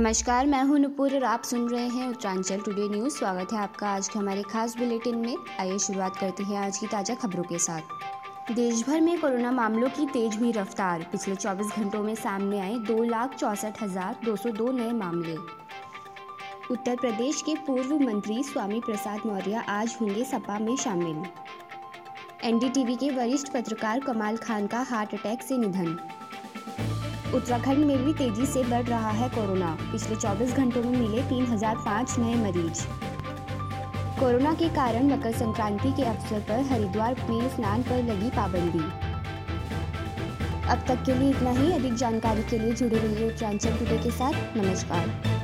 नमस्कार, मैं हूँ नुपुर और आप सुन रहे हैं उत्तरांचल टुडे न्यूज़ स्वागत है आपका आज के हमारे खास बुलेटिन में। आइए शुरुआत करते हैं आज की ताज़ा खबरों के साथ। देश भर में कोरोना मामलों की तेज हुई रफ्तार। पिछले 24 घंटों में सामने आए दो लाख चौंसठ हज़ार दो सौ दो नए मामले। उत्तर प्रदेश के पूर्व मंत्री स्वामी प्रसाद मौर्य आज होंगे सपा में शामिल। एनडीटीवी के वरिष्ठ पत्रकार कमाल खान का हार्ट अटैक से निधन। उत्तराखंड में भी तेज़ी से बढ़ रहा है कोरोना। पिछले 24 घंटों में मिले 3005 नए मरीज़। कोरोना के कारण मकर संक्रांति के अवसर पर हरिद्वार में स्नान पर लगी पाबंदी। अब तक के लिए इतना ही। अधिक जानकारी के लिए जुड़े रहिए उत्तरांचल टुडे के साथ। नमस्कार।